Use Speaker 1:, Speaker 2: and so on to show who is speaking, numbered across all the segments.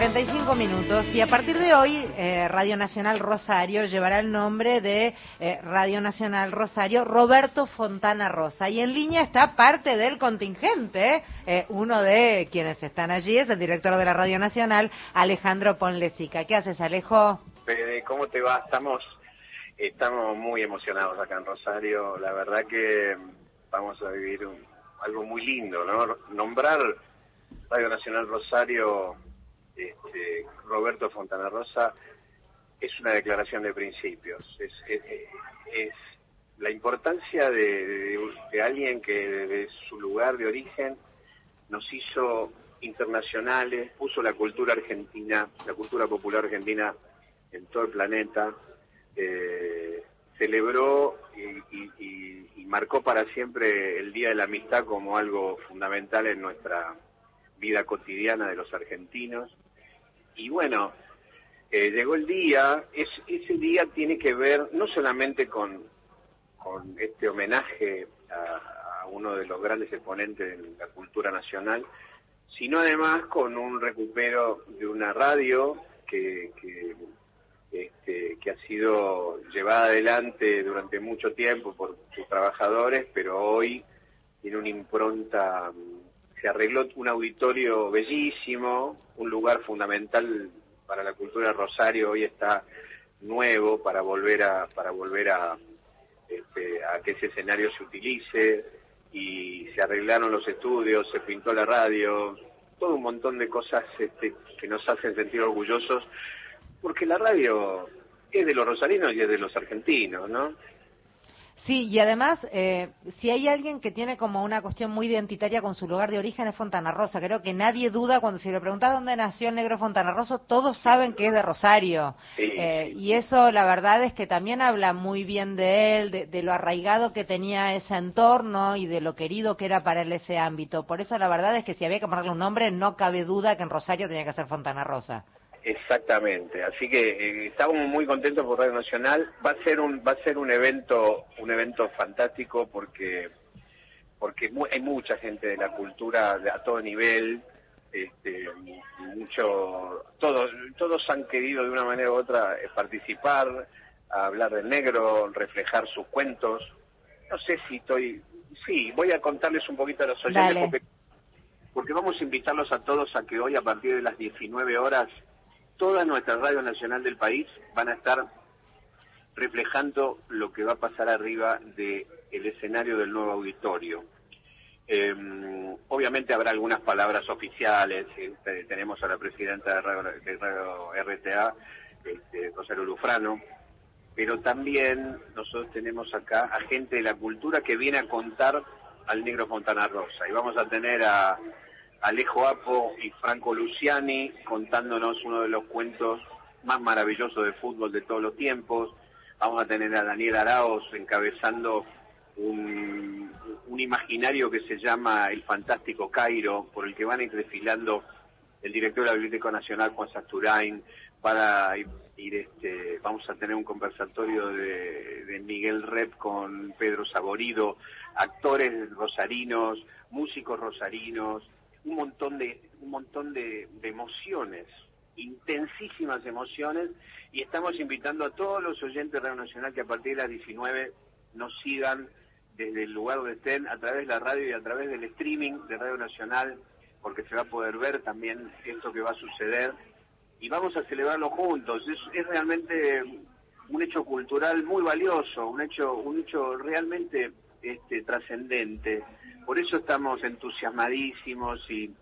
Speaker 1: 45 minutos y a partir de hoy eh, Radio Nacional Rosario llevará el nombre de eh, Radio Nacional Rosario Roberto Fontana Rosa y en línea está parte del contingente, eh, uno de quienes están allí es el director de la Radio Nacional Alejandro Ponlesica. ¿Qué haces Alejo?
Speaker 2: Fede, ¿cómo te va? Estamos, estamos muy emocionados acá en Rosario, la verdad que vamos a vivir algo muy lindo, ¿no? Nombrar Radio Nacional Rosario este, Roberto Fontana Rosa es una declaración de principios. Es, la importancia de, alguien que desde su lugar de origen nos hizo internacionales, puso la cultura argentina, la cultura popular argentina en todo el planeta, eh, celebró y, y, marcó para siempre el Día de la Amistad como algo fundamental en nuestra vida cotidiana de los argentinos y bueno, eh, llegó el día, ese día tiene que ver no solamente con, con este homenaje a, uno de los grandes exponentes de la cultura nacional, sino además con un recupero de una radio que, que, este, que ha sido llevada adelante durante mucho tiempo por sus trabajadores, pero hoy tiene una impronta se arregló un auditorio bellísimo, un lugar fundamental para la cultura de Rosario hoy está nuevo para volver a para volver a este, a que ese escenario se utilice y se arreglaron los estudios, se pintó la radio, todo un montón de cosas este, que nos hacen sentir orgullosos porque la radio es de los rosarinos y es de los argentinos, ¿no?
Speaker 1: Sí, y además, eh, si hay alguien que tiene como una cuestión muy identitaria con su lugar de origen es Fontana Rosa. Creo que nadie duda cuando se le pregunta dónde nació el negro Fontana Rosa, todos saben que es de Rosario. Eh, y eso, la verdad, es que también habla muy bien de él, de, lo arraigado que tenía ese entorno y de lo querido que era para él ese ámbito. Por eso, la verdad es que si había que ponerle un nombre, no cabe duda que en Rosario tenía que ser Fontana Rosa.
Speaker 2: Exactamente, así que eh, estamos muy contentos por Radio Nacional. Va a ser un va a ser un evento un evento fantástico porque porque hay mucha gente de la cultura a todo nivel, este, mucho todos todos han querido de una manera u otra eh, participar, hablar del negro, reflejar sus cuentos. No sé si estoy sí, voy a contarles un poquito a los oyentes porque, porque vamos a invitarlos a todos a que hoy a partir de las 19 horas toda nuestra radio nacional del país van a estar reflejando lo que va a pasar arriba del escenario del nuevo auditorio. Em, obviamente habrá algunas palabras oficiales, este, tenemos a la presidenta de Radio, RTA, este, Rosario Lufrano, pero también nosotros tenemos acá a gente de la cultura que viene a contar al negro Fontana Rosa. Y vamos a tener a Alejo Apo y Franco Luciani contándonos uno de los cuentos más maravillosos de fútbol de todos los tiempos. Vamos a tener a Daniel Araos encabezando un, imaginario que se llama El Fantástico Cairo, por el que van a ir desfilando el director de la Biblioteca Nacional, Juan Sasturain, para ir, este, vamos a tener un conversatorio de, de Miguel Rep con Pedro Saborido, actores rosarinos, músicos rosarinos, un montón de, un montón de, emociones, intensísimas emociones, y estamos invitando a todos los oyentes de Radio Nacional que a partir de las 19 nos sigan desde el lugar donde estén, a través de la radio y a través del streaming de Radio Nacional, porque se va a poder ver también esto que va a suceder, y vamos a celebrarlo juntos. Es, es realmente un hecho cultural muy valioso, un hecho, un hecho realmente este, trascendente por eso estamos entusiasmadísimos y,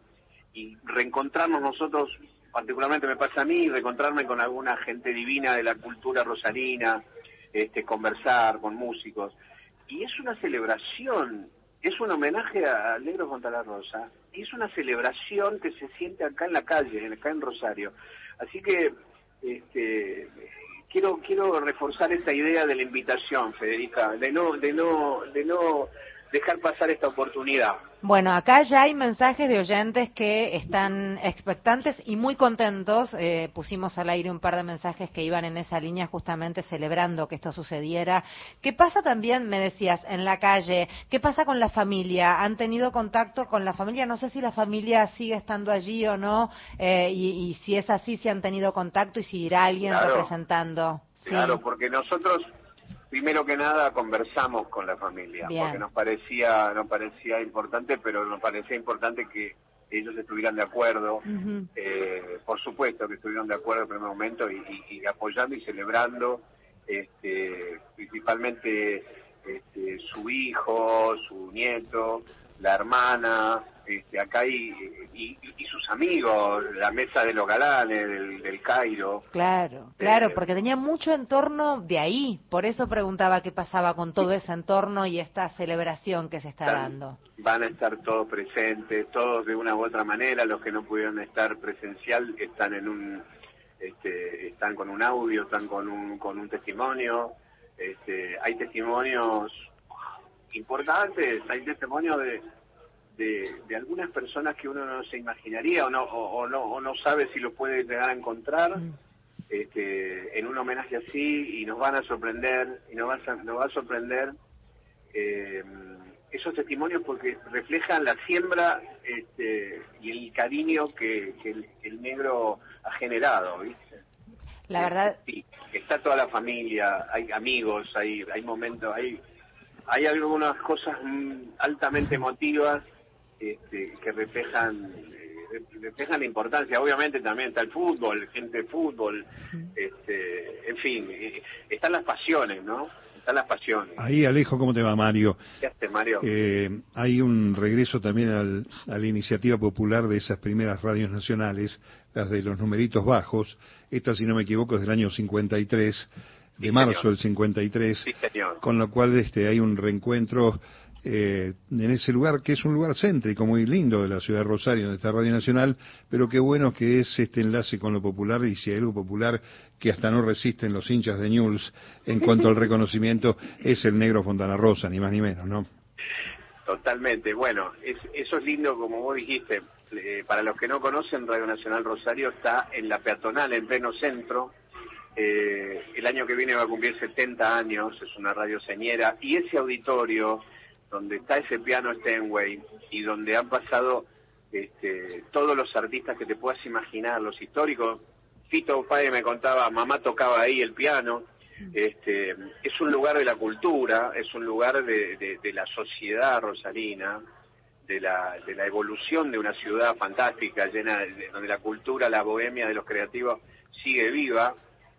Speaker 2: reencontrarnos nosotros, particularmente me pasa a mí, reencontrarme con alguna gente divina de la cultura rosarina, este, conversar con músicos. Y es una celebración, es un homenaje al Negro contra la Rosa, y es una celebración que se siente acá en la calle, acá en Rosario. Así que este, quiero quiero reforzar esta idea de la invitación, Federica, de no de no de no dejar pasar esta oportunidad.
Speaker 1: Bueno, acá ya hay mensajes de oyentes que están expectantes y muy contentos. Eh, pusimos al aire un par de mensajes que iban en esa línea justamente celebrando que esto sucediera. ¿Qué pasa también, me decías, en la calle? ¿Qué pasa con la familia? ¿Han tenido contacto con la familia? No sé si la familia sigue estando allí o no, eh, y, si es así, si han tenido contacto y si irá alguien representando.
Speaker 2: Claro, porque nosotros primero que nada conversamos con la familia porque nos parecía nos parecía importante pero nos parecía importante que ellos estuvieran de acuerdo. Eh, por supuesto que estuvieron de acuerdo en el primer momento y, apoyando y celebrando este principalmente este, su hijo su nieto la hermana este, acá y, y, amigos, la mesa de los galanes del, Cairo.
Speaker 1: Claro, claro, eh, porque tenía mucho entorno de ahí, por eso preguntaba qué pasaba con todo ese entorno y esta celebración que se está dando.
Speaker 2: Van a estar todos presentes, todos de una u otra manera, los que no pudieron estar presencial están en un, este, están con un audio, están con un, con un testimonio, este, hay testimonios importantes, hay testimonios de de, algunas personas que uno no se imaginaría o no, o, no, o no sabe si lo puede llegar a encontrar mm. este, en un homenaje así y nos van a sorprender, y nos va a, nos va a sorprender eh, esos testimonios porque reflejan la siembra este, y el cariño que, el, negro ha generado, ¿viste?
Speaker 1: La verdad.
Speaker 2: Sí, está toda la familia, hay amigos, hay, hay momentos, hay, hay algunas cosas mm, altamente emotivas este, que reflejan eh, reflejan la importancia. Obviamente también está el fútbol, gente de fútbol, este, en fin, eh, están las pasiones, ¿no? Están las pasiones.
Speaker 3: Ahí, Alejo, ¿cómo te va, Mario?
Speaker 2: ¿Qué hace, Mario?
Speaker 3: Eh, hay un regreso también al, a la iniciativa popular de esas primeras radios nacionales, las de los numeritos bajos. Esta, si no me equivoco, es del año 53, de marzo del 53, sí, con lo cual este, hay un reencuentro eh, en ese lugar que es un lugar céntrico muy lindo de la ciudad de Rosario, donde está Radio Nacional, pero qué bueno que es este enlace con lo popular y si hay algo popular que hasta no resisten los hinchas de News en cuanto al reconocimiento, es el negro Fontana Rosa, ni más ni menos, ¿no?
Speaker 2: Totalmente, bueno, eso es lindo como vos dijiste, eh, para los que no conocen, Radio Nacional Rosario está en la peatonal, en pleno centro, eh, el año que viene va a cumplir 70 años, es una radio señera, y ese auditorio donde está ese piano Steinway y donde han pasado este, todos los artistas que te puedas imaginar, los históricos. Fito Padre me contaba, mamá tocaba ahí el piano. Este, es un lugar de la cultura, es un lugar de, la sociedad rosalina, de la, de la evolución de una ciudad fantástica, llena de, donde la cultura, la bohemia de los creativos sigue viva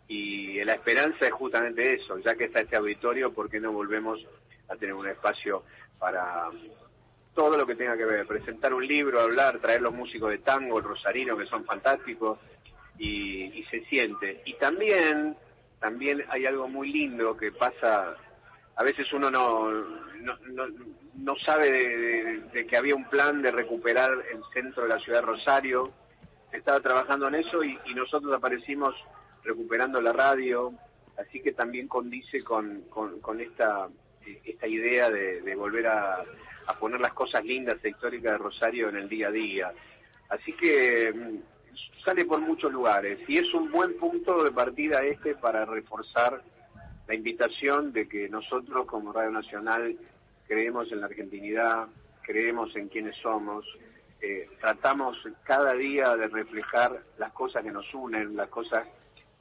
Speaker 2: y la esperanza es justamente eso, ya que está este auditorio, ¿por qué no volvemos a tener un espacio para todo lo que tenga que ver, presentar un libro, hablar, traer los músicos de tango, el rosarino, que son fantásticos, y, se siente. Y también, también hay algo muy lindo que pasa, a veces uno no, no, no, sabe de, que había un plan de recuperar el centro de la ciudad de Rosario, estaba trabajando en eso y, nosotros aparecimos recuperando la radio, así que también condice con, con esta esta idea de, volver a, poner las cosas lindas e históricas de Rosario en el día a día. Así que mm, sale por muchos lugares y es un buen punto de partida este para reforzar la invitación de que nosotros como Radio Nacional creemos en la argentinidad, creemos en quienes somos, eh, tratamos cada día de reflejar las cosas que nos unen, las cosas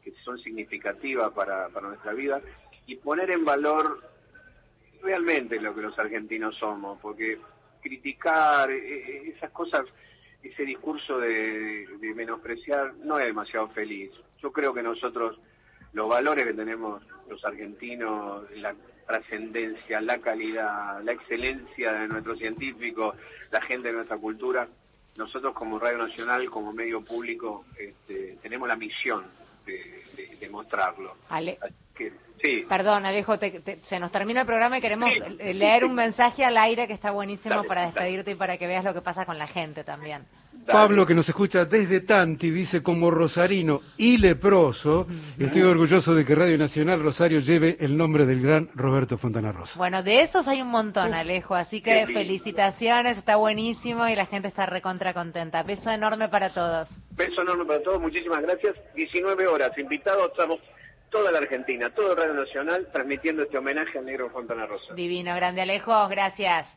Speaker 2: que son significativas para nuestra vida y poner en valor realmente lo que los argentinos somos, porque criticar eh, eh, esas cosas, ese discurso de, menospreciar, no es demasiado feliz. Yo creo que nosotros, los valores que tenemos los argentinos, la trascendencia, la calidad, la excelencia de nuestros científicos, la gente de nuestra cultura, nosotros como Radio Nacional, como medio público, este, tenemos la misión de, mostrarlo.
Speaker 1: Sí. Perdón, Alejo, se nos termina el programa y queremos leer un mensaje al aire que está buenísimo para despedirte y para que veas lo que pasa con la gente también.
Speaker 4: Pablo, que nos escucha desde Tanti, dice como rosarino y leproso, estoy orgulloso de que Radio Nacional Rosario lleve el nombre del gran Roberto Fontana Rosa.
Speaker 1: Bueno, de esos hay un montón, Alejo, así que felicitaciones, está buenísimo y la gente está recontra contenta. Beso enorme para todos.
Speaker 2: Beso enorme para todos, muchísimas gracias. 19 horas, invitados, estamos toda la Argentina, todo Radio Nacional, transmitiendo este homenaje al negro Fontana Rosa.
Speaker 1: Divino, grande Alejo, gracias.